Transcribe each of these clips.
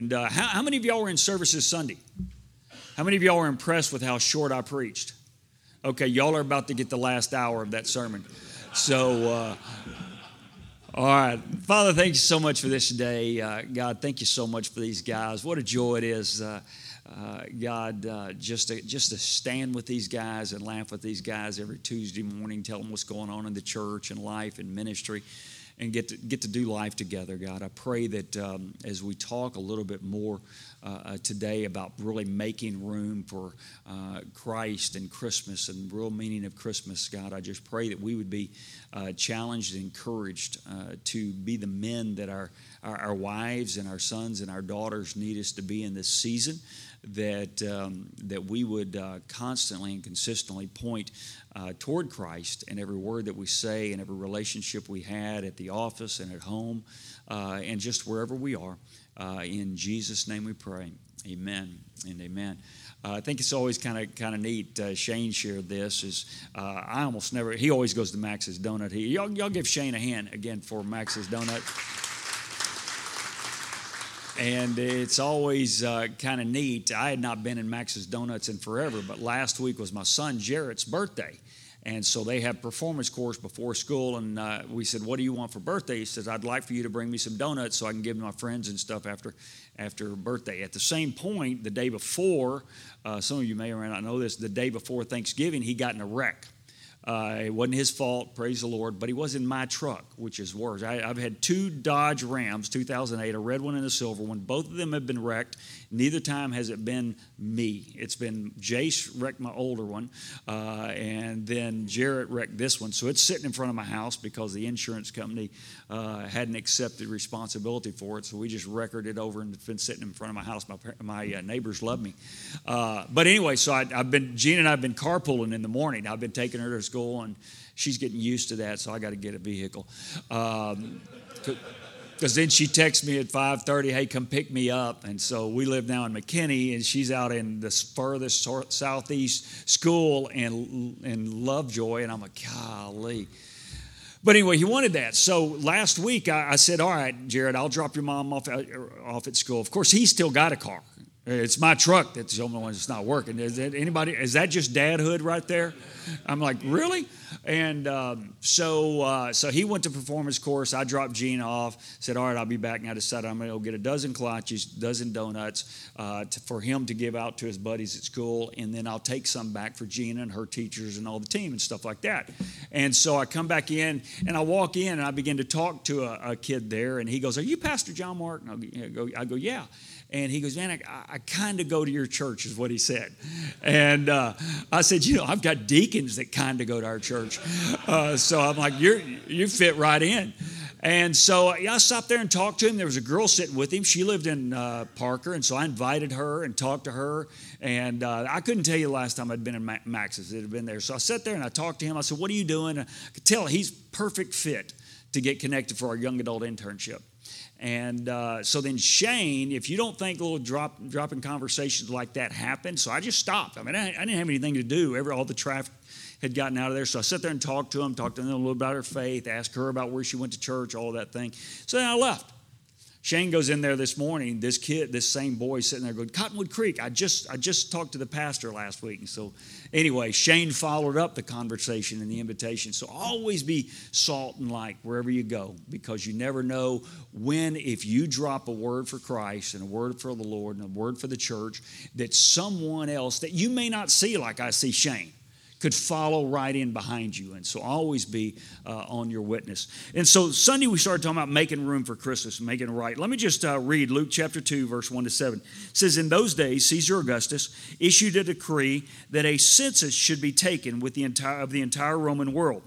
And uh, how, how, many of y'all were in services Sunday? How many of y'all were impressed with how short I preached? Okay, y'all are about to get the last hour of that sermon. So, uh, all right. Father, thank you so much for this day. Uh, God, thank you so much for these guys. What a joy it is, uh, uh, God, uh, just, to, just to stand with these guys and laugh with these guys every Tuesday morning, tell them what's going on in the church and life and ministry and get to, get to do life together, God. I pray that um, as we talk a little bit more uh, uh, today about really making room for uh, Christ and Christmas and real meaning of Christmas, God, I just pray that we would be uh, challenged and encouraged uh, to be the men that our, our, our, wives and our sons and our daughters need us to be in this season that, um, that we would uh, constantly and consistently point uh, toward Christ in every word that we say and every relationship we had at the office and at home uh, and just wherever we are. Uh, in Jesus' name we pray. Amen and amen. Uh, I think it's always kind of kind of neat. Uh, Shane shared this. Is uh, I almost never. He always goes to Max's Donut. He y'all, y'all give Shane a hand again for Max's Donut and it's always uh, kind of neat. I had not been in Max's Donuts in forever, but last week was my son Jarrett's birthday. And so they have performance course before school, and uh, we said, "What do you want for birthday?" He says, "I'd like for you to bring me some donuts so I can give my friends and stuff after after birthday." At the same point, the day before, uh, some of you may or may not know this, the day before Thanksgiving, he got in a wreck. Uh, it wasn't his fault, praise the Lord, but he was in my truck, which is worse. I, have had two Dodge Rams, 2008, a red one and a silver one. Both of them have been wrecked. Neither time has it been me. It's been Jace wrecked my older one, uh, and then Jarrett wrecked this one. So it's sitting in front of my house because the insurance company uh, hadn't accepted responsibility for it. So we just recorded it over and it's been sitting in front of my house. My, my uh, neighbors love me. Uh, but anyway, so I, have been, Gene and I have been carpooling in the morning. I've been taking her to school and she's getting used to that, so I got to get a vehicle. Um, because then she texts me at 5.30 hey come pick me up. And so we live now in McKinney and she's out in the furthest southeast school in, in Lovejoy and i'm like golly. But anyway he wanted that. So last week I, I said all right Jarrett i'll drop your mom off, uh, off at school. Of course he's still got a car it's my truck that's the only one that's not working. Is that anybody? Is that just dadhood right there? I'm like, really? And um, so, uh, so he went to performance course. I dropped Gina off. Said, all right, I'll be back. And I decided I'm going to go get a dozen kolaches, dozen donuts uh, to, for him to give out to his buddies at school, and then I'll take some back for Gina and her teachers and all the team and stuff like that. And so I come back in and I walk in and I begin to talk to a, a kid there, and he goes, "Are you Pastor John Mark?" And I go, I go, "Yeah." And he goes, Man, I, I kind of go to your church, is what he said. And uh, I said, You know, I've got deacons that kind of go to our church. Uh, so I'm like, You're, You fit right in. And so I stopped there and talked to him. There was a girl sitting with him. She lived in uh, Parker, and so I invited her and talked to her. And uh, I couldn't tell you the last time I'd been in Max's. It had been there. So I sat there and I talked to him. I said, "What are you doing?" I could tell he's perfect fit to get connected for our young adult internship. And uh, so then Shane, if you don't think little drop dropping conversations like that happen, so I just stopped. I mean, I, I didn't have anything to do. Every all the traffic had gotten out of there, so I sat there and talked to him, talked to them a little about her faith, asked her about where she went to church, all that thing. So then I left. Shane goes in there this morning. This kid, this same boy, sitting there going, Cottonwood Creek. I just, I just talked to the pastor last week, and so anyway, Shane followed up the conversation and the invitation. So always be salt and light wherever you go, because you never know when, if you drop a word for Christ and a word for the Lord and a word for the church, that someone else that you may not see, like I see Shane could follow right in behind you. And so always be uh, on your witness. And so Sunday we started talking about making room for Christmas, making right. Let me just uh, read Luke chapter 2, verse 1 to 7. It says, In those days, Caesar Augustus issued a decree that a census should be taken with the entire, of the entire Roman world.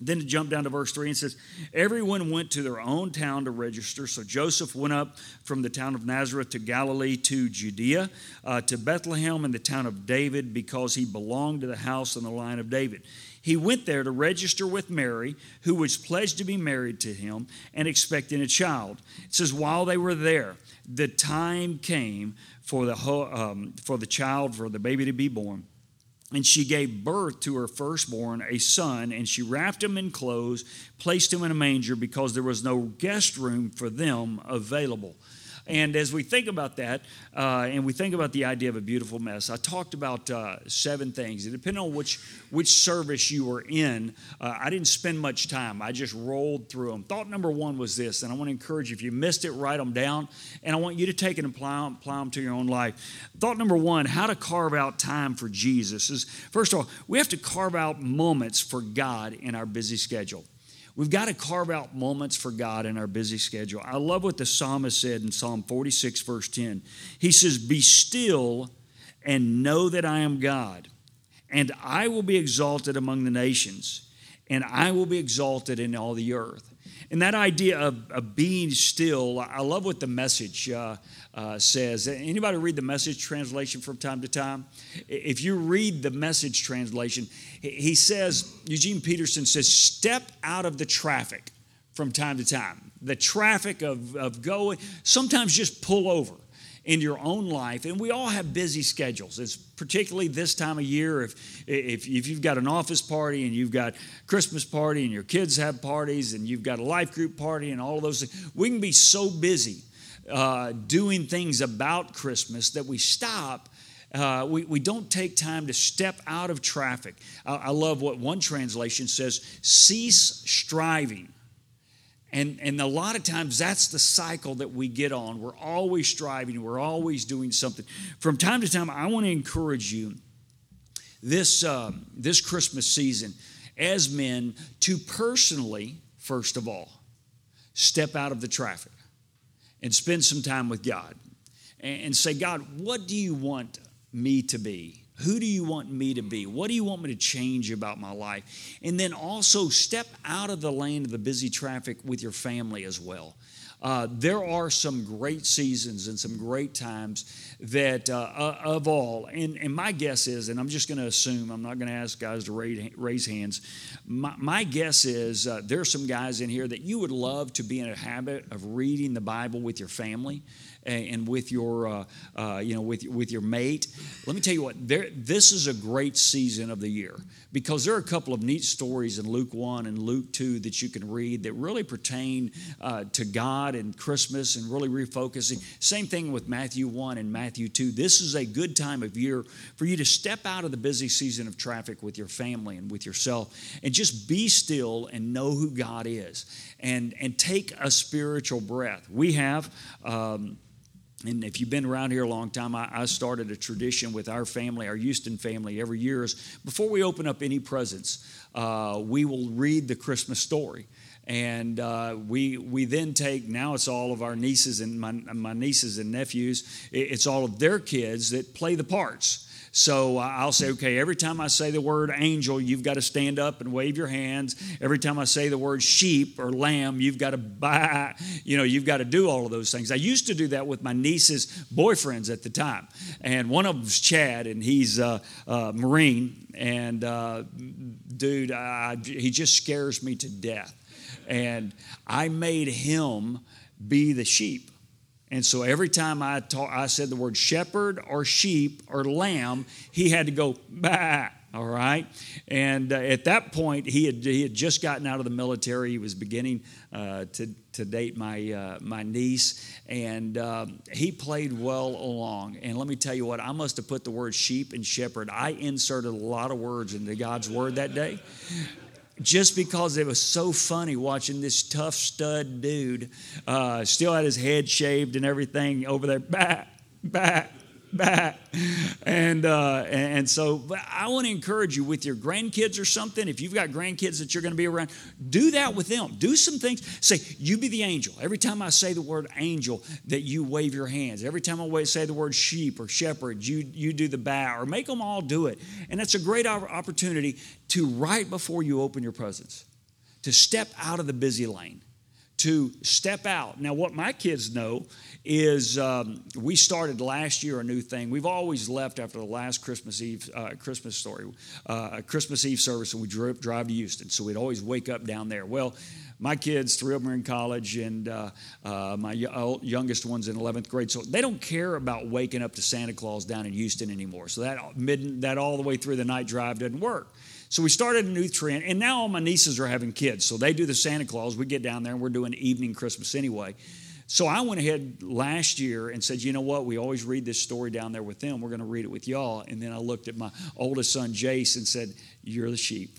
Then to jump down to verse 3 and says, Everyone went to their own town to register. So Joseph went up from the town of Nazareth to Galilee to Judea, uh, to Bethlehem in the town of David, because he belonged to the house and the line of David. He went there to register with Mary, who was pledged to be married to him and expecting a child. It says, While they were there, the time came for the, um, for the child, for the baby to be born. And she gave birth to her firstborn, a son, and she wrapped him in clothes, placed him in a manger because there was no guest room for them available. And as we think about that, uh, and we think about the idea of a beautiful mess, I talked about uh, seven things. And depending on which which service you were in, uh, I didn't spend much time. I just rolled through them. Thought number one was this, and I want to encourage you if you missed it, write them down, and I want you to take it and apply, apply them to your own life. Thought number one: how to carve out time for Jesus is first of all we have to carve out moments for God in our busy schedule. We've got to carve out moments for God in our busy schedule. I love what the psalmist said in Psalm 46, verse 10. He says, Be still and know that I am God, and I will be exalted among the nations, and I will be exalted in all the earth. And that idea of, of being still, I love what the message uh, uh, says. Anybody read the message translation from time to time? If you read the message translation, he says, Eugene Peterson says, step out of the traffic from time to time. The traffic of, of going, sometimes just pull over in your own life. And we all have busy schedules. It's particularly this time of year. If, if, if you've got an office party and you've got Christmas party and your kids have parties and you've got a life group party and all of those things, we can be so busy uh, doing things about Christmas that we stop. Uh, we, we don't take time to step out of traffic. I, I love what one translation says cease striving and, and a lot of times that's the cycle that we get on. We're always striving, we're always doing something. From time to time, I want to encourage you this, uh, this Christmas season as men to personally, first of all, step out of the traffic and spend some time with God and, and say, God, what do you want me to be? Who do you want me to be? What do you want me to change about my life? And then also step out of the lane of the busy traffic with your family as well. Uh, there are some great seasons and some great times that, uh, uh of all, and, and my guess is, and I'm just going to assume, I'm not going to ask guys to raise, raise hands. My, my guess is uh, there are some guys in here that you would love to be in a habit of reading the Bible with your family and with your, uh, uh, you know, with, with your mate. Let me tell you what, there, this is a great season of the year because there are a couple of neat stories in Luke 1 and Luke 2 that you can read that really pertain uh, to God and Christmas and really refocusing. Same thing with Matthew 1 and Matthew 2. This is a good time of year for you to step out of the busy season of traffic with your family and with yourself and just be still and know who God is and, and take a spiritual breath. We have. Um, and if you've been around here a long time, I, I, started a tradition with our family, our Houston family, every year is before we open up any presents, uh, we will read the Christmas story. And uh, we, we then take, now it's all of our nieces and my, my nieces and nephews, it's all of their kids that play the parts. So uh, I'll say, okay, every time I say the word angel, you've got to stand up and wave your hands. Every time I say the word sheep or lamb, you've got to buy, you know, you've got to do all of those things. I used to do that with my niece's boyfriends at the time. And one of them's Chad, and he's a, a Marine. And uh, dude, I, he just scares me to death. And I made him be the sheep. And so every time I, talk, I said the word shepherd or sheep or lamb, he had to go, bah, all right? And uh, at that point, he had, he had just gotten out of the military. He was beginning uh, to, to date my, uh, my niece, and um, he played well along. And let me tell you what, I must have put the word sheep and shepherd. I inserted a lot of words into God's word that day just because it was so funny watching this tough stud dude uh, still had his head shaved and everything over there. Back back back. And uh, and so i want to encourage you with your grandkids or something if you've got grandkids that you're going to be around do that with them. Do some things. Say you be the angel. Every time i say the word angel that you wave your hands. Every time i say the word sheep or shepherd you you do the bow or make them all do it. And that's a great opportunity to right before you open your presents to step out of the busy lane to step out. Now, what my kids know is um, we started last year a new thing. We've always left after the last Christmas Eve uh, Christmas story, uh, Christmas Eve service, and we drive, drive to Houston. So we'd always wake up down there. Well, my kids, three of them are in college, and uh, uh my youngest one's in 11th grade. So they don't care about waking up to Santa Claus down in Houston anymore. So that mid, that all the way through the night drive doesn't work. So we started a new trend, and now all my nieces are having kids. So they do the Santa Claus. We get down there and we're doing evening Christmas anyway. So I went ahead last year and said, you know what? We always read this story down there with them. We're going to read it with y'all. And then I looked at my oldest son, Jace, and said, You're the sheep.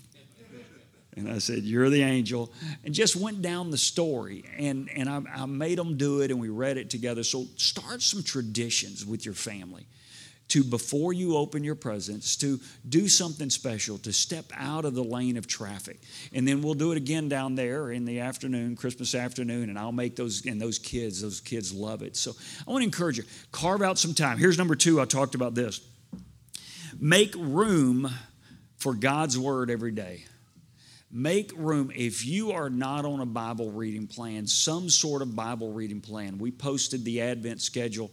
And I said, You're the angel. And just went down the story. And, and I, I made them do it, and we read it together. So start some traditions with your family to before you open your presents to do something special to step out of the lane of traffic. And then we'll do it again down there in the afternoon christmas afternoon and i'll make those and those kids those kids love it. So i want to encourage you carve out some time. Here's number two. I talked about this. Make room for god's word every day Make room. If you are not on a Bible reading plan, some sort of Bible reading plan, we posted the Advent schedule.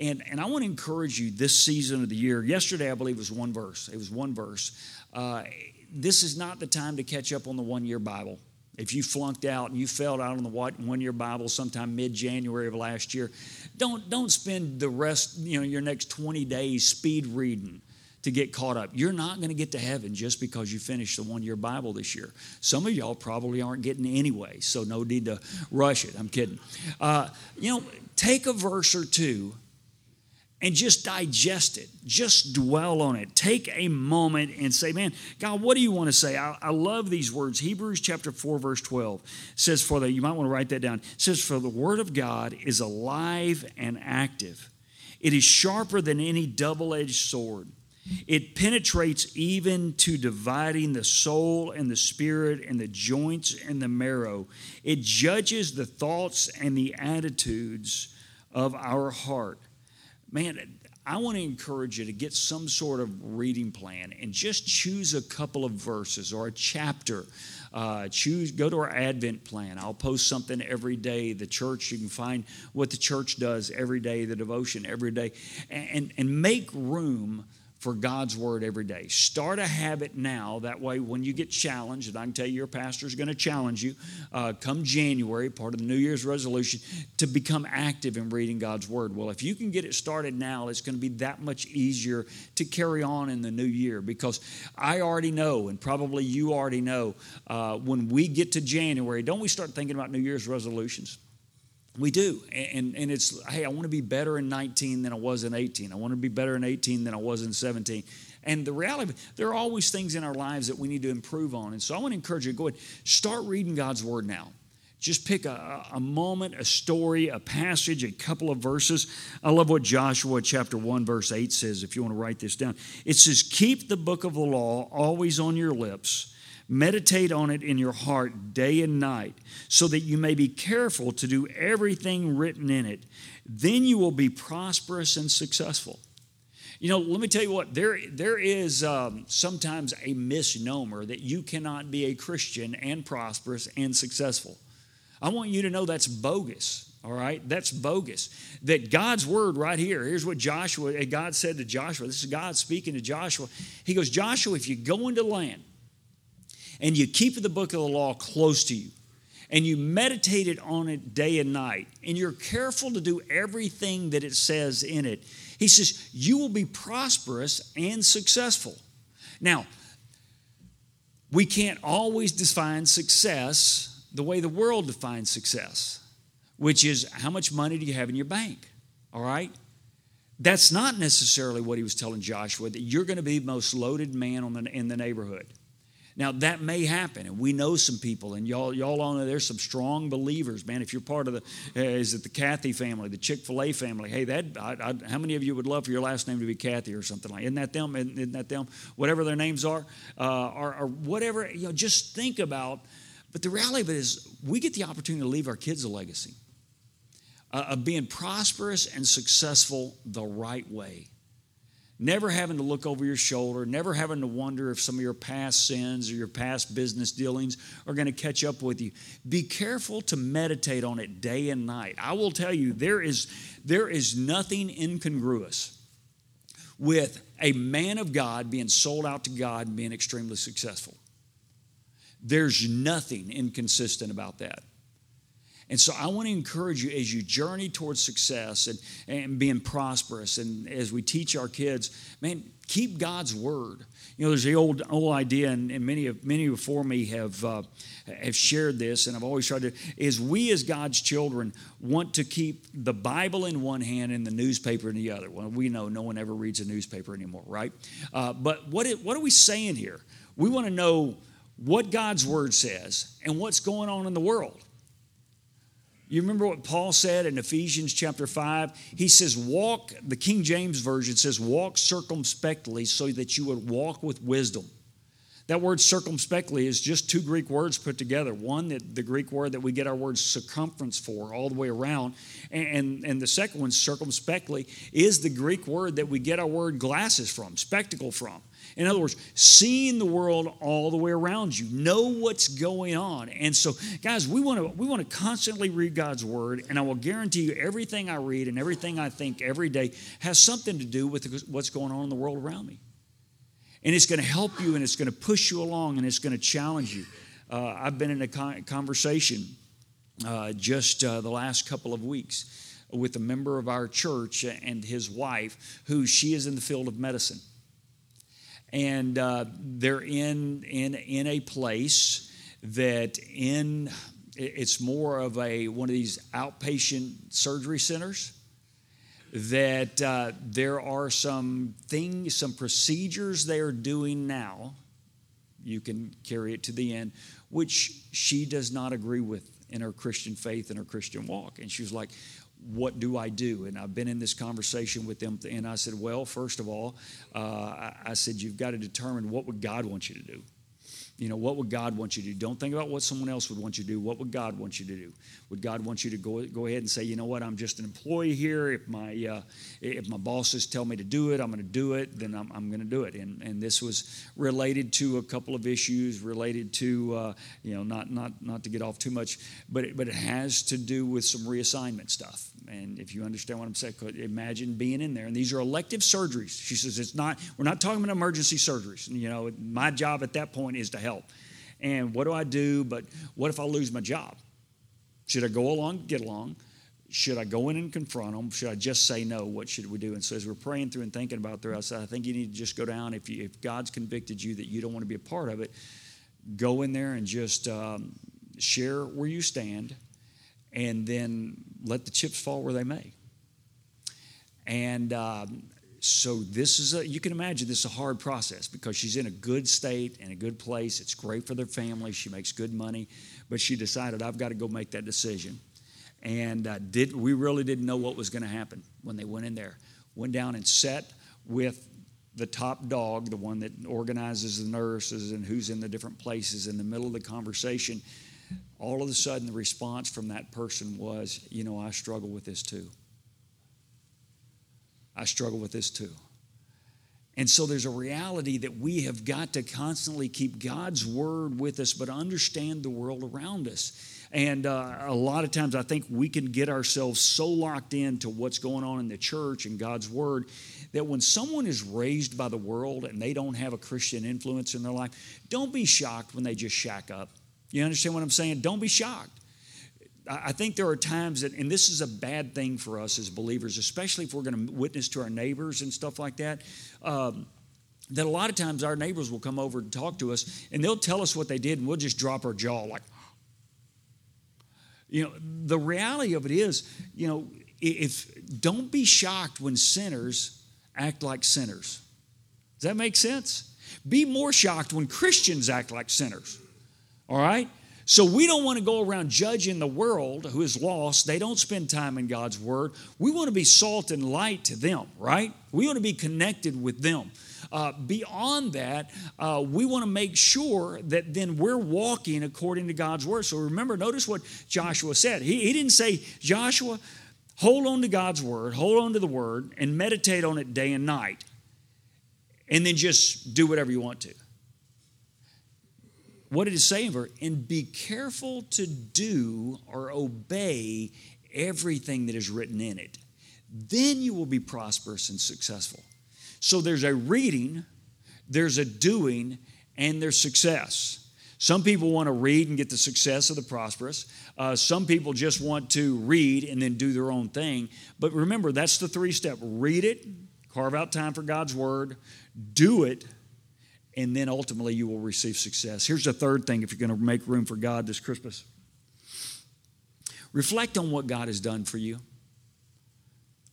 And, and I want to encourage you this season of the year. Yesterday, I believe, was one verse. It was one verse. Uh, this is not the time to catch up on the one year Bible. If you flunked out and you failed out on the one year Bible sometime mid January of last year, don't, don't spend the rest, you know, your next 20 days speed reading to get caught up. You're not going to get to heaven just because you finished the one year Bible this year. Some of y'all probably aren't getting anyway, so no need to rush it. I'm kidding. Uh, you know, take a verse or two and just digest it. Just dwell on it. Take a moment and say, Man, God, what do you want to say? I, I, love these words. Hebrews chapter 4, verse 12 says, For the, you might want to write that down. Says, For the word of God is alive and active, it is sharper than any double edged sword it penetrates even to dividing the soul and the spirit and the joints and the marrow. It judges the thoughts and the attitudes of our heart. Man, I want to encourage you to get some sort of reading plan and just choose a couple of verses or a chapter. Uh, choose, go to our Advent plan. I'll post something every day. The church, you can find what the church does every day, the devotion every day, and, and make room for God's word every day. Start a habit now. That way, when you get challenged, and I can tell you your pastor is going to challenge you uh, come January, part of the New Year's resolution, to become active in reading God's word. Well, if you can get it started now, it's going to be that much easier to carry on in the new year because I already know, and probably you already know, uh, when we get to January, don't we start thinking about New Year's resolutions? We do. And, and it's, hey, I want to be better in 19 than I was in 18. I want to be better in 18 than I was in 17. And the reality, there are always things in our lives that we need to improve on. And so I want to encourage you go ahead, start reading God's Word now. Just pick a, a moment, a story, a passage, a couple of verses. I love what Joshua chapter 1, verse 8 says, if you want to write this down. It says, Keep the book of the law always on your lips Meditate on it in your heart day and night, so that you may be careful to do everything written in it. Then you will be prosperous and successful. You know, let me tell you what, there, there is um, sometimes a misnomer that you cannot be a Christian and prosperous and successful. I want you to know that's bogus, all right? That's bogus. That God's word right here, here's what Joshua, God said to Joshua. This is God speaking to Joshua. He goes, Joshua, if you go into land and you keep the book of the law close to you and you meditate on it day and night and you're careful to do everything that it says in it, he says, you will be prosperous and successful. Now, we can't always define success the way the world defines success, which is how much money do you have in your bank? All right? That's not necessarily what he was telling Joshua, that you're going to be the most loaded man the, in the neighborhood. Now that may happen, and we know some people, and y'all y'all all know there's some strong believers, man. If you're part of the, uh, is it the Cathy family, the Chick Fil A family? Hey, that I, I, how many of you would love for your last name to be Cathy or something like? Isn't that them? Isn't that them? Whatever their names are, uh, or, or whatever. You know, just think about. But the reality of it is, we get the opportunity to leave our kids a legacy uh, of being prosperous and successful the right way never having to look over your shoulder, never having to wonder if some of your past sins or your past business dealings are going to catch up with you. Be careful to meditate on it day and night. I will tell you, there is, there is nothing incongruous with a man of God being sold out to God and being extremely successful. There's nothing inconsistent about that. And so I want to encourage you as you journey towards success and, and being prosperous, and as we teach our kids, man, keep God's word. You know, there's the old old idea, and, and many of many before me have uh, have shared this, and I've always tried to. Is we as God's children want to keep the Bible in one hand and the newspaper in the other. Well, we know no one ever reads a newspaper anymore, right? Uh, but what it, what are we saying here? We want to know what God's word says and what's going on in the world. You remember what Paul said in Ephesians chapter 5? He says, Walk, the King James Version says, Walk circumspectly so that you would walk with wisdom. That word circumspectly is just two Greek words put together. One, the Greek word that we get our word circumference for, all the way around. And, and the second one, circumspectly, is the Greek word that we get our word glasses from, spectacle from. In other words, seeing the world all the way around you, know what's going on. And so, guys, we want to we want to constantly read God's word, and I will guarantee you everything I read and everything I think every day has something to do with what's going on in the world around me. And it's going to help you and it's going to push you along and it's going to challenge you. Uh, I've been in a conversation uh, just uh, the last couple of weeks with a member of our church and his wife, who she is in the field of medicine and uh, they're in in in a place that in it's more of a one of these outpatient surgery centers that uh, there are some things some procedures they are doing now you can carry it to the end which she does not agree with in her christian faith and her christian walk. And she was like what do I do? And I've been in this conversation with them, and I said, well, first of all, uh, I said, you've got to determine what would God want you to do. You know, what would God want you to do? Don't think about what someone else would want you to do. What would God want you to do? Would God want you to go, go ahead and say, you know what, I'm just an employee here. If my, uh, if my bosses tell me to do it, I'm going to do it, then I'm, I'm going to do it. And, and this was related to a couple of issues related to, uh, you know, not, not, not to get off too much, but it, but it has to do with some reassignment stuff. And if you understand what I'm saying, imagine being in there. And these are elective surgeries. She says, it's not, we're not talking about emergency surgeries. You know, my job at that point is to help. And what do I do? But what if I lose my job? Should I go along, get along? Should I go in and confront them? Should I just say no? What should we do? And so as we're praying through and thinking about through, I said, I think you need to just go down. If, you, if God's convicted you that you don't want to be a part of it, go in there and just um, share where you stand and then let the chips fall where they may. And um, so this is a, you can imagine this is a hard process because she's in a good state and a good place. It's great for their family. She makes good money, but she decided I've got to go make that decision. And uh, did we really didn't know what was going to happen when they went in there. Went down and sat with the top dog, the one that organizes the nurses and who's in the different places in the middle of the conversation all of a sudden the response from that person was, you know, I struggle with this too. I struggle with this too. And so there's a reality that we have got to constantly keep God's word with us, but understand the world around us. And uh, a lot of times I think we can get ourselves so locked into what's going on in the church and God's word that when someone is raised by the world and they don't have a Christian influence in their life, don't be shocked when they just shack up. You understand what I'm saying? Don't be shocked. I think there are times that, and this is a bad thing for us as believers, especially if we're going to witness to our neighbors and stuff like that. Um, that a lot of times our neighbors will come over and talk to us, and they'll tell us what they did, and we'll just drop our jaw like, you know. The reality of it is, you know, if don't be shocked when sinners act like sinners. Does that make sense? Be more shocked when Christians act like sinners. All right? So we don't want to go around judging the world who is lost. They don't spend time in God's word. We want to be salt and light to them, right? We want to be connected with them. Uh, beyond that, uh, we want to make sure that then we're walking according to God's word. So remember, notice what Joshua said. He, he didn't say, Joshua, hold on to God's word, hold on to the word, and meditate on it day and night, and then just do whatever you want to what did it say in verse? And be careful to do or obey everything that is written in it. Then you will be prosperous and successful. So there's a reading, there's a doing, and there's success. Some people want to read and get the success of the prosperous. Uh, some people just want to read and then do their own thing. But remember, that's the three step read it, carve out time for God's word, do it, and then ultimately you will receive success. Here's the third thing if you're going to make room for God this Christmas reflect on what God has done for you.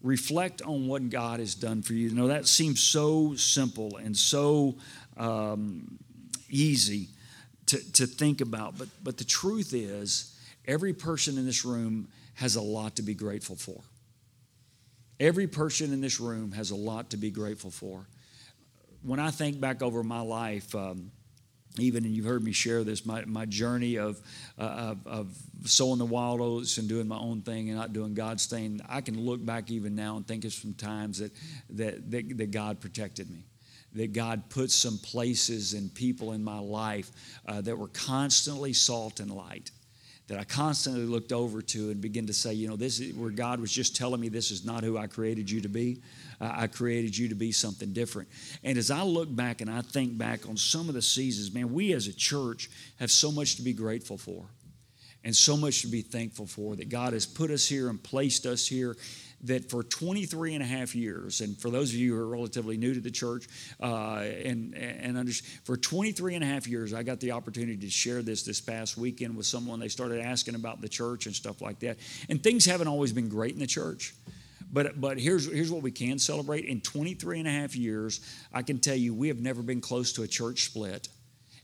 Reflect on what God has done for you. You know, that seems so simple and so um, easy to, to think about. But, but the truth is, every person in this room has a lot to be grateful for. Every person in this room has a lot to be grateful for. When I think back over my life, um, even, and you've heard me share this, my, my journey of, uh, of, of, sowing the wild oats and doing my own thing and not doing God's thing, I can look back even now and think of some times that, that, that, that God protected me that God put some places and people in my life uh, that were constantly salt and light. That I constantly looked over to and began to say, you know, this is where God was just telling me this is not who I created you to be. Uh, I created you to be something different. And as I look back and I think back on some of the seasons, man, we as a church have so much to be grateful for and so much to be thankful for that God has put us here and placed us here that for 23 and a half years, and for those of you who are relatively new to the church, uh, and, and under, for 23 and a half years, I got the opportunity to share this this past weekend with someone. They started asking about the church and stuff like that. And things haven't always been great in the church. But, but here's, here's what we can celebrate. In 23 and a half years, I can tell you we have never been close to a church split,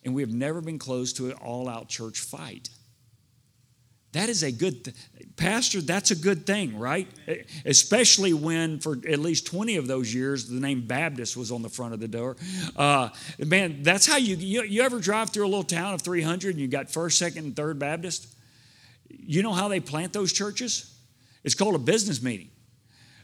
and we have never been close to an all out church fight. That is a good, th- Pastor, that's a good thing, right? Especially when, for at least 20 of those years, the name Baptist was on the front of the door. Uh, man, that's how you, you, you ever drive through a little town of 300 and you got first, second, and third Baptist? You know how they plant those churches? It's called a business meeting.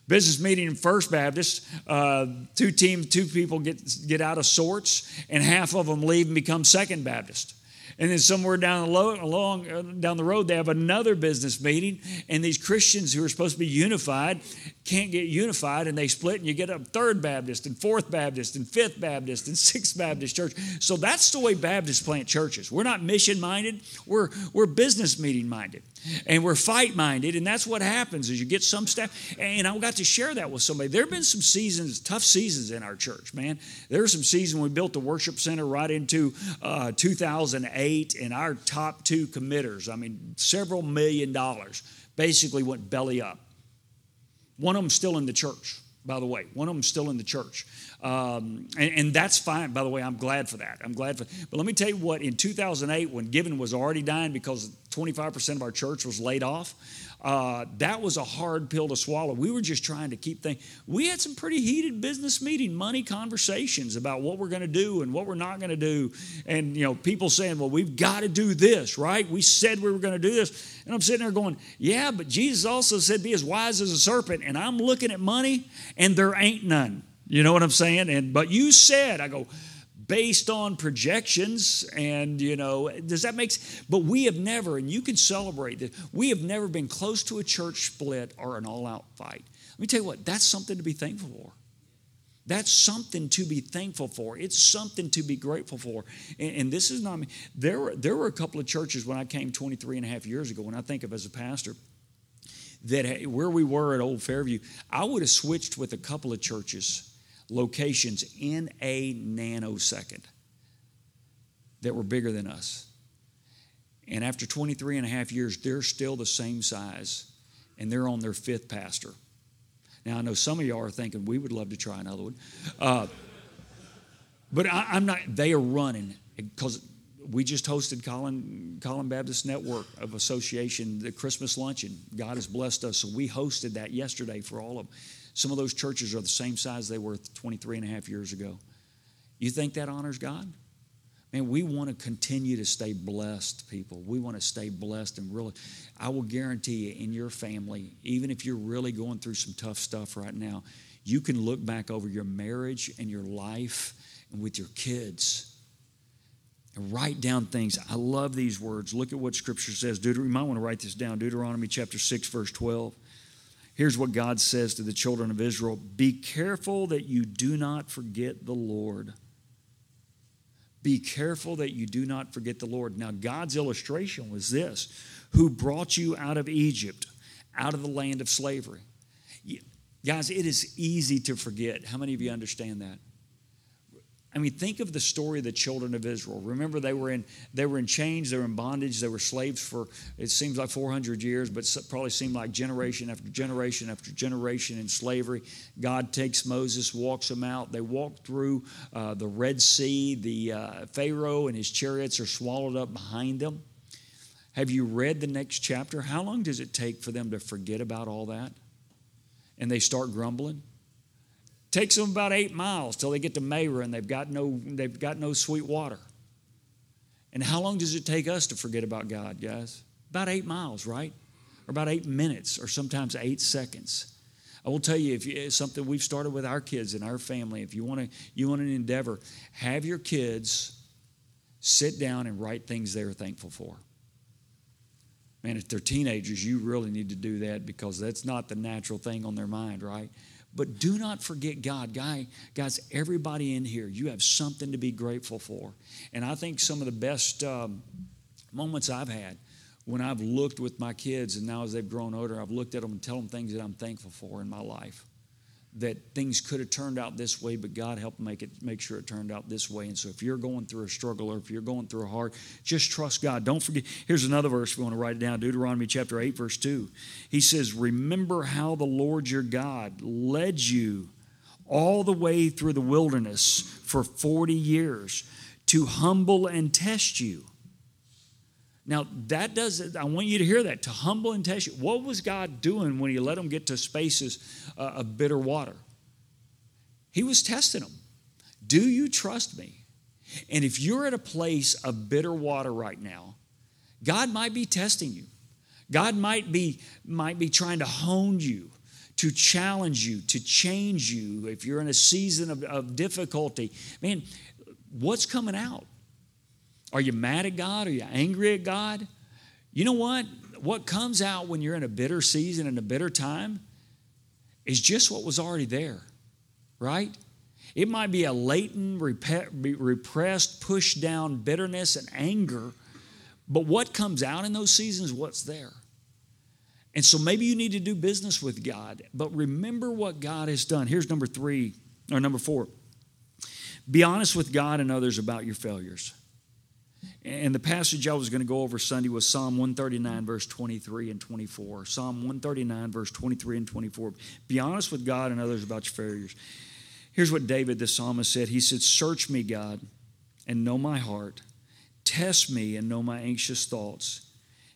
Business meeting in First Baptist, uh, two teams, two people get, get out of sorts, and half of them leave and become Second Baptist. And then somewhere down the, low, along, uh, down the road, they have another business meeting, and these Christians who are supposed to be unified can't get unified, and they split, and you get a third Baptist, and fourth Baptist, and fifth Baptist, and sixth Baptist church. So that's the way Baptists plant churches. We're not mission minded, we're, we're business meeting minded and we're fight minded and that's what happens is you get some staff and i got to share that with somebody there have been some seasons tough seasons in our church man there were some seasons we built the worship center right into uh, 2008 and our top two committers i mean several million dollars basically went belly up one of them still in the church by the way. One of them still in the church. Um, and, and, that's fine, by the way. I'm glad for that. I'm glad for But let me tell you what, in 2008, when Given was already dying because 25% of our church was laid off. Uh, that was a hard pill to swallow. We were just trying to keep things. We had some pretty heated business meeting, money conversations about what we're going to do and what we're not going to do. And, you know, people saying, well, we've got to do this, right? We said we were going to do this. And I'm sitting there going, yeah, but Jesus also said, be as wise as a serpent. And I'm looking at money and there ain't none. You know what I'm saying? And but you said, I go, based on projections and you know does that make sense but we have never and you can celebrate that we have never been close to a church split or an all-out fight let me tell you what that's something to be thankful for that's something to be thankful for. It's something to be grateful for. And, and, this is not me. There were, there were a couple of churches when I came 23 and a half years ago, when I think of as a pastor, that where we were at Old Fairview, I would have switched with a couple of churches locations in a nanosecond that were bigger than us. And after 23 and a half years, they're still the same size, and they're on their fifth pastor. Now, I know some of y'all are thinking we would love to try another one. Uh, but I, am not, they are running because we just hosted Collin, Collin Baptist Network of Association, the Christmas luncheon. God has blessed us. So we hosted that yesterday for all of them. Some of those churches are the same size they were 23 and a half years ago. You think that honors God? Man, we want to continue to stay blessed, people. We want to stay blessed and really, I will guarantee you, in your family, even if you're really going through some tough stuff right now, you can look back over your marriage and your life and with your kids and write down things. I love these words. Look at what Scripture says. Deuteronomy, you might want to write this down. Deuteronomy chapter 6, verse 12. Here's what God says to the children of Israel Be careful that you do not forget the Lord. Be careful that you do not forget the Lord. Now, God's illustration was this who brought you out of Egypt, out of the land of slavery. Guys, it is easy to forget. How many of you understand that? I mean, think of the story of the children of Israel. Remember, they were in they were in chains, they were in bondage, they were slaves for it seems like 400 years, but probably seemed like generation after generation after generation in slavery. God takes Moses, walks them out. They walk through uh, the Red Sea. The uh, Pharaoh and his chariots are swallowed up behind them. Have you read the next chapter? How long does it take for them to forget about all that? And they start grumbling. Takes them about eight miles till they get to Marah and they've got no, they've got no sweet water. And how long does it take us to forget about God, guys? About eight miles, right? Or about eight minutes, or sometimes eight seconds. I will tell you if you, something we've started with our kids and our family. If you want to, you want an endeavor, have your kids sit down and write things they are thankful for. Man, if they're teenagers, you really need to do that because that's not the natural thing on their mind, right? But do not forget God. Guy, guys, everybody in here, you have something to be grateful for. And I think some of the best um, moments I've had when I've looked with my kids, and now as they've grown older, I've looked at them and tell them things that I'm thankful for in my life that things could have turned out this way, but God helped make it make sure it turned out this way. And so if you're going through a struggle or if you're going through a hard, just trust God. Don't forget. Here's another verse if you want to write it down. Deuteronomy chapter 8, verse 2. He says, Remember how the Lord your God led you all the way through the wilderness for 40 years to humble and test you. Now, that does, I want you to hear that, to humble and test you. What was God doing when He let them get to spaces uh, of bitter water? He was testing them. Do you trust me? And if you're at a place of bitter water right now, God might be testing you. God might be, might be trying to hone you, to challenge you, to change you. If you're in a season of, of difficulty, man, what's coming out? Are you mad at God? Are you angry at God? You know what? What comes out when you're in a bitter season and a bitter time is just what was already there, right? It might be a latent, repressed, pushed down bitterness and anger, but what comes out in those seasons, what's there? And so maybe you need to do business with God, but remember what God has done. Here's number three, or number four. Be honest with God and others about your failures. And the passage I was going to go over Sunday was Psalm 139, verse 23 and 24. Psalm 139, verse 23 and 24. Be honest with God and others about your failures. Here's what David, the psalmist, said He said, Search me, God, and know my heart. Test me and know my anxious thoughts.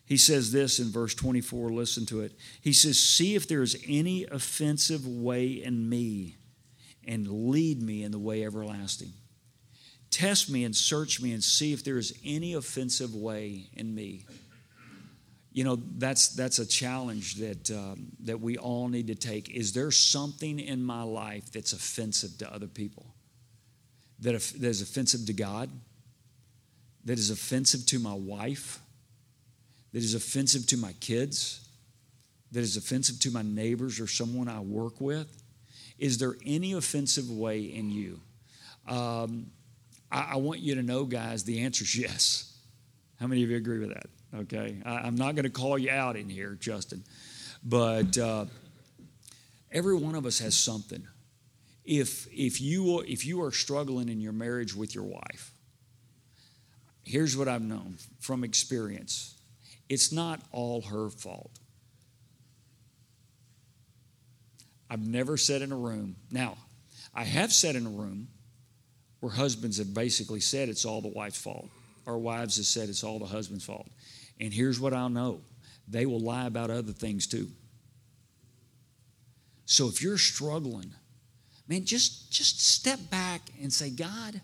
He says this in verse 24, listen to it. He says, See if there is any offensive way in me, and lead me in the way everlasting. Test me and search me and see if there is any offensive way in me. You know, that's, that's a challenge that, um, that we all need to take. Is there something in my life that's offensive to other people? That, that is offensive to God? That is offensive to my wife? That is offensive to my kids? That is offensive to my neighbors or someone I work with? Is there any offensive way in you? Um, I, I want you to know, guys, the answer is yes. How many of you agree with that? Okay. I, am not going to call you out in here, Justin, but uh, every one of us has something. If, if, you, if you are struggling in your marriage with your wife, here's what I've known from experience it's not all her fault. I've never sat in a room. Now, I have sat in a room where husbands have basically said it's all the wife's fault, or wives have said it's all the husband's fault. And here's what I'll know they will lie about other things too. So if you're struggling, man, just, just step back and say, God,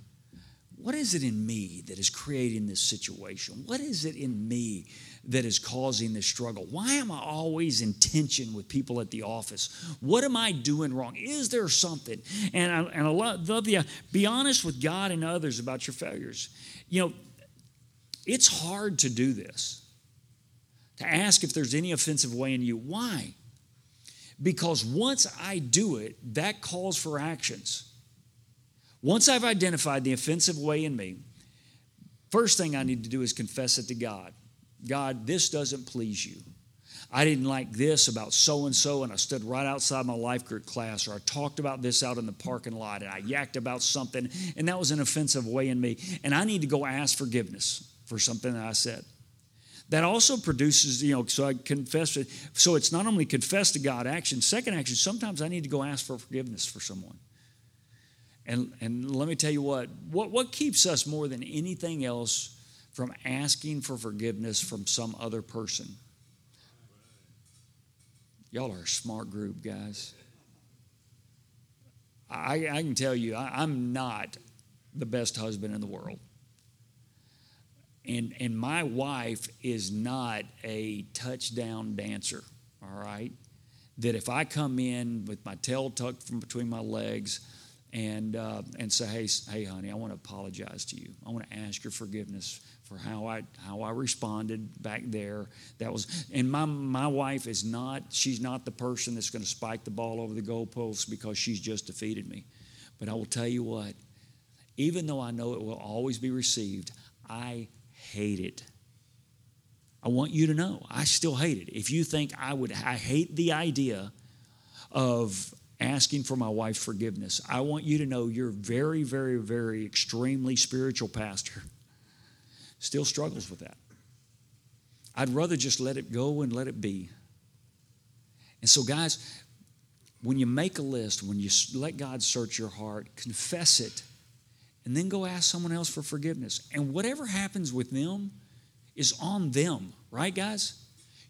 what is it in me that is creating this situation? What is it in me that is causing this struggle? Why am I always in tension with people at the office? What am I doing wrong? Is there something? And I, and I love the uh, be honest with God and others about your failures. You know, it's hard to do this, to ask if there's any offensive way in you. Why? Because once I do it, that calls for actions. Once I've identified the offensive way in me, First thing I need to do is confess it to God. God, this doesn't please you. I didn't like this about so and so, and I stood right outside my life group class, or I talked about this out in the parking lot, and I yacked about something, and that was an offensive way in me. And I need to go ask forgiveness for something that I said. That also produces, you know, so I confess it. So it's not only confess to God action, second action, sometimes I need to go ask for forgiveness for someone. And, and let me tell you what, what, what keeps us more than anything else from asking for forgiveness from some other person? Y'all are a smart group, guys. I, I can tell you, I, I'm not the best husband in the world. And, and my wife is not a touchdown dancer, all right? That if I come in with my tail tucked from between my legs and, uh, and say, hey, hey, honey, I want to apologize to you. I want to ask your forgiveness for how I how I responded back there. That was and my my wife is not she's not the person that's going to spike the ball over the goalposts because she's just defeated me. But I will tell you what, even though I know it will always be received, I hate it. I want you to know I still hate it. If you think I would I hate the idea of asking for my wife's forgiveness. I want you to know you're very, very, very extremely spiritual pastor still struggles with that. I'd rather just let it go and let it be. And so, guys, when you make a list, when you let God search your heart, confess it, and then go ask someone else for forgiveness. And whatever happens with them is on them, right, guys?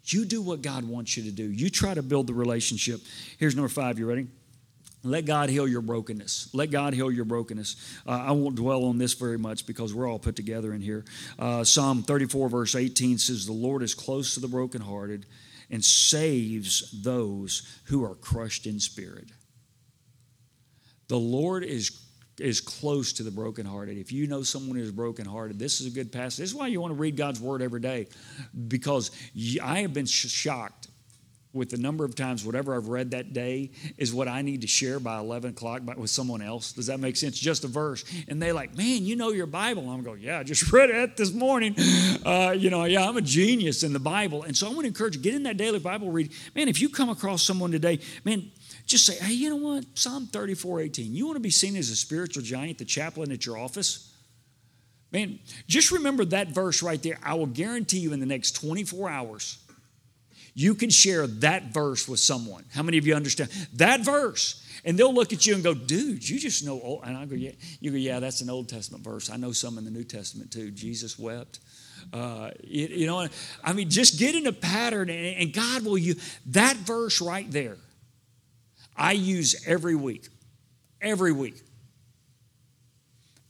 You do what God wants you to do. You try to build the relationship. Here's number five. You ready? Let God heal your brokenness. Let God heal your brokenness. Uh, I won't dwell on this very much because we're all put together in here. Uh, Psalm 34, verse 18 says, The Lord is close to the brokenhearted and saves those who are crushed in spirit. The Lord is is close to the brokenhearted. If you know someone who is brokenhearted, this is a good passage. This is why you want to read God's word every day, because I have been shocked with the number of times whatever I've read that day is what I need to share by 11 o'clock with someone else. Does that make sense? Just a verse. And they like, man, you know your Bible. I'm going, yeah, I just read it this morning. Uh, you know, yeah, I'm a genius in the Bible. And so I want to encourage you, get in that daily Bible read. Man, if you come across someone today, man, just say, hey, you know what? Psalm 34, 18. You want to be seen as a spiritual giant, the chaplain at your office? Man, just remember that verse right there. I will guarantee you in the next 24 hours, you can share that verse with someone. How many of you understand that verse? And they'll look at you and go, dude, you just know. Old. And I go, yeah. You go, yeah, that's an Old Testament verse. I know some in the New Testament too. Jesus wept. Uh, you, you, know, I mean, just get in a pattern and, and God will you that verse right there. I use every week, every week.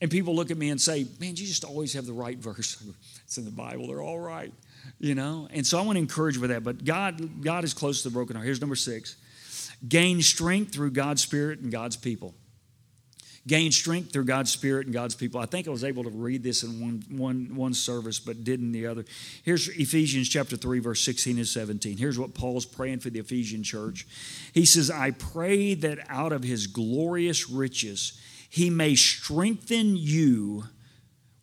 And people look at me and say, man, you just always have the right verse. It's in the Bible. They're all right you know? And so i want to encourage with that. But god god is close to the broken heart. Here's number six. Gain strength through god's spirit and god's people. Gain strength through god's spirit and god's people. I think i was able to read this in one, one, one service but didn't the other. Here's ephesians chapter 3 verse 16 and 17 here's what paul's praying for the ephesian church. He says i pray that out of his glorious riches he may strengthen you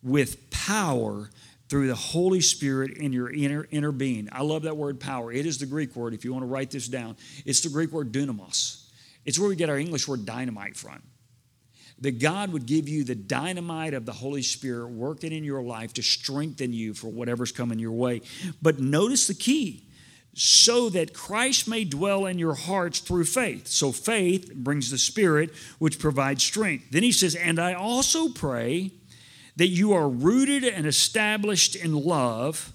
with power through the Holy Spirit in your inner, inner being. I love that word power. It is the Greek word, if you want to write this down. It's the Greek word dunamis. It's where we get our English word dynamite from. That God would give you the dynamite of the Holy Spirit working in your life to strengthen you for whatever's coming your way. But notice the key so that Christ may dwell in your hearts through faith. So faith brings the Spirit, which provides strength. Then he says, And I also pray that you are rooted and established in love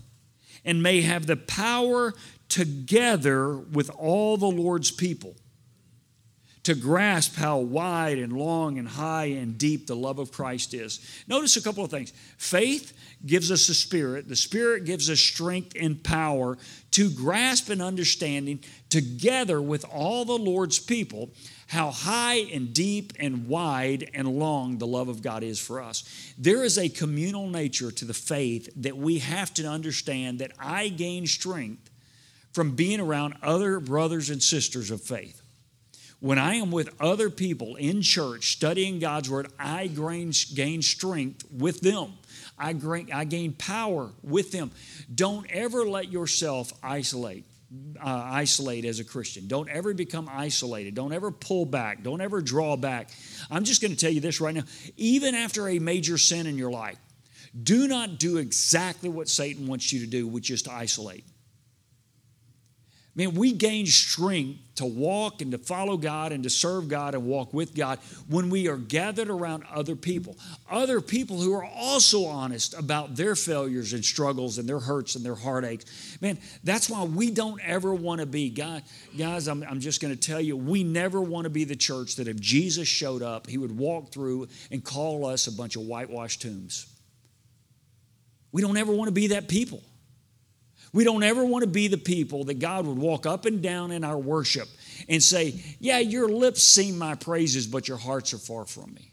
and may have the power together with all the Lord's people to grasp how wide and long and high and deep the love of Christ is. Notice a couple of things. Faith gives us the Spirit, the Spirit gives us strength and power to grasp an understanding together with all the Lord's people how high and deep and wide and long the love of God is for us. There is a communal nature to the faith that we have to understand that I gain strength from being around other brothers and sisters of faith. When I am with other people in church studying God's Word, I gain, gain strength with them. I gain, I gain power with them. Don't ever let yourself isolate. Uh, isolate as a Christian. Don't ever become isolated. Don't ever pull back. Don't ever draw back. I'm just going to tell you this right now. Even after a major sin in your life, do not do exactly what Satan wants you to do, which is to isolate. Man, we gain strength to walk and to follow God and to serve God and walk with God when we are gathered around other people. Other people who are also honest about their failures and struggles and their hurts and their heartaches. Man, that's why we don't ever want to be, God, guys, I'm, I'm just going to tell you, we never want to be the church that if Jesus showed up, he would walk through and call us a bunch of whitewashed tombs. We don't ever want to be that people. We don't ever want to be the people that God would walk up and down in our worship and say, Yeah, your lips sing my praises, but your hearts are far from me.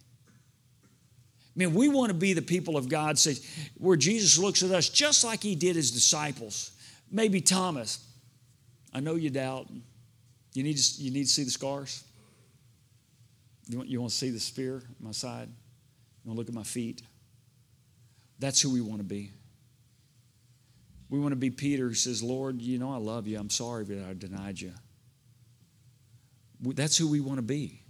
I mean, we want to be the people of God, say, where Jesus looks at us just like he did his disciples. Maybe Thomas, I know you doubt. You need to, you need to see the scars? You want, you want to see the spear at my side? You want to look at my feet? That's who we want to be. We want to be Peter who says, Lord, you know I love you. I'm sorry that I denied you. That's who we want to be.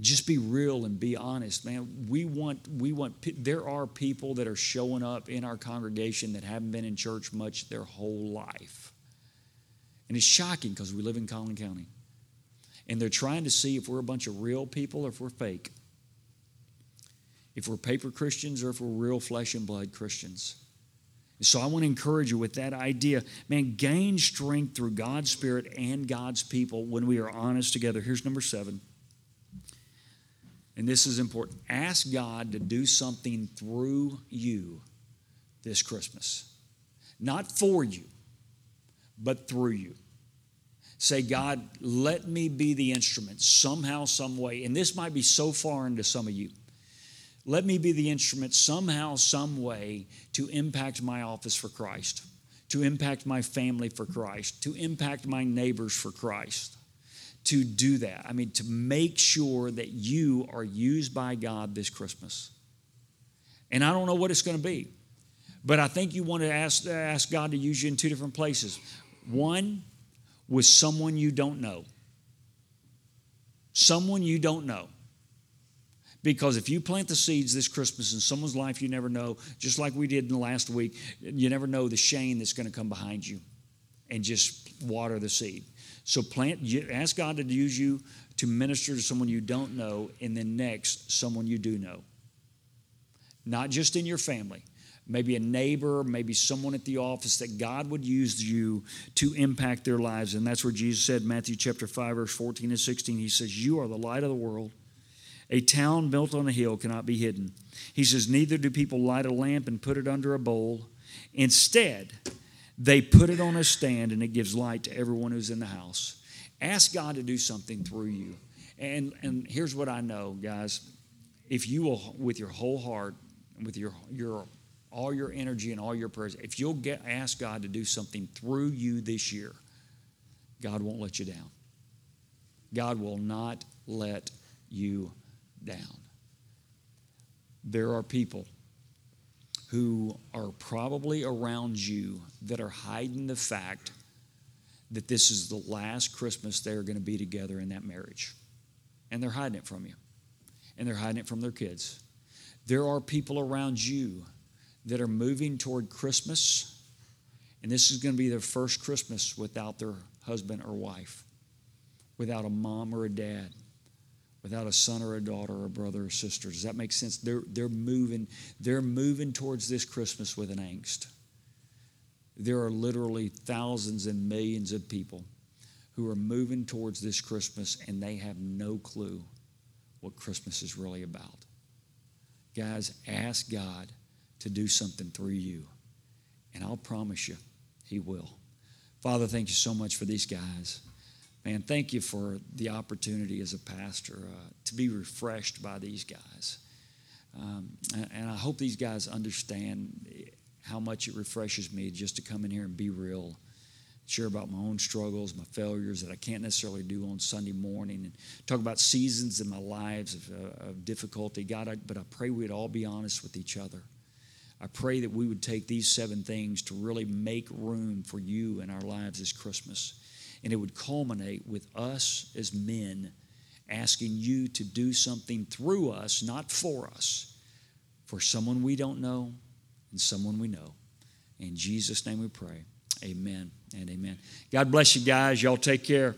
Just be real and be honest, man. We want, we want, there are people that are showing up in our congregation that haven't been in church much their whole life. And it's shocking because we live in Collin County. And they're trying to see if we're a bunch of real people or if we're fake. If we're paper Christians or if we're real flesh and blood Christians. So I want to encourage you with that idea. Man, gain strength through God's Spirit and God's people when we are honest together. Here's number seven. And this is important. Ask God to do something through you this Christmas. Not for you, but through you. Say, God, let me be the instrument somehow, some way. And this might be so foreign to some of you. Let me be the instrument somehow, some way to impact my office for Christ, to impact my family for Christ, to impact my neighbors for Christ. To do that. I mean, to make sure that you are used by God this Christmas. And I don't know what it's going to be, but I think you want to ask, ask God to use you in two different places. One, with someone you don't know. Someone you don't know. Because if you plant the seeds this Christmas in someone's life you never know, just like we did in the last week, you never know the shame that's going to come behind you and just water the seed. So plant, ask God to use you to minister to someone you don't know, and then next, someone you do know. Not just in your family, maybe a neighbor, maybe someone at the office that God would use you to impact their lives. And that's where Jesus said, Matthew chapter 5, verse 14 and 16, He says, You are the light of the world. A town built on a hill cannot be hidden. He says, Neither do people light a lamp and put it under a bowl. Instead, they put it on a stand and it gives light to everyone who's in the house. Ask God to do something through you. And, and here's what I know, guys. If you will, with your whole heart, with your, your all your energy and all your prayers, if you'll get ask God to do something through you this year, God won't let you down. God will not let you down. There are people who are probably around you that are hiding the fact that this is the last Christmas they're going to be together in that marriage. And they're hiding it from you. And they're hiding it from their kids. There are people around you that are moving toward Christmas, and this is going to be their first Christmas without their husband or wife, without a mom or a dad without a son or a daughter or a brother or sister. Does that make sense? They're, they're moving, they're moving towards this Christmas with an angst. There are literally thousands and millions of people who are moving towards this Christmas and they have no clue what Christmas is really about. Guys, ask God to do something through you, and I'll promise you, He will. Father, thank you so much for these guys. Man, thank you for the opportunity as a pastor uh, to be refreshed by these guys. Um, and, I hope these guys understand how much it refreshes me just to come in here and be real, share about my own struggles, my failures that I can't necessarily do on Sunday morning, and talk about seasons in my lives of, uh, of difficulty. God, I, but I pray we'd all be honest with each other. I pray that we would take these seven things to really make room for you in our lives this Christmas. And it would culminate with us as men asking you to do something through us, not for us, for someone we don't know and someone we know. In Jesus' name we pray. Amen and amen. God bless you guys. Y'all take care.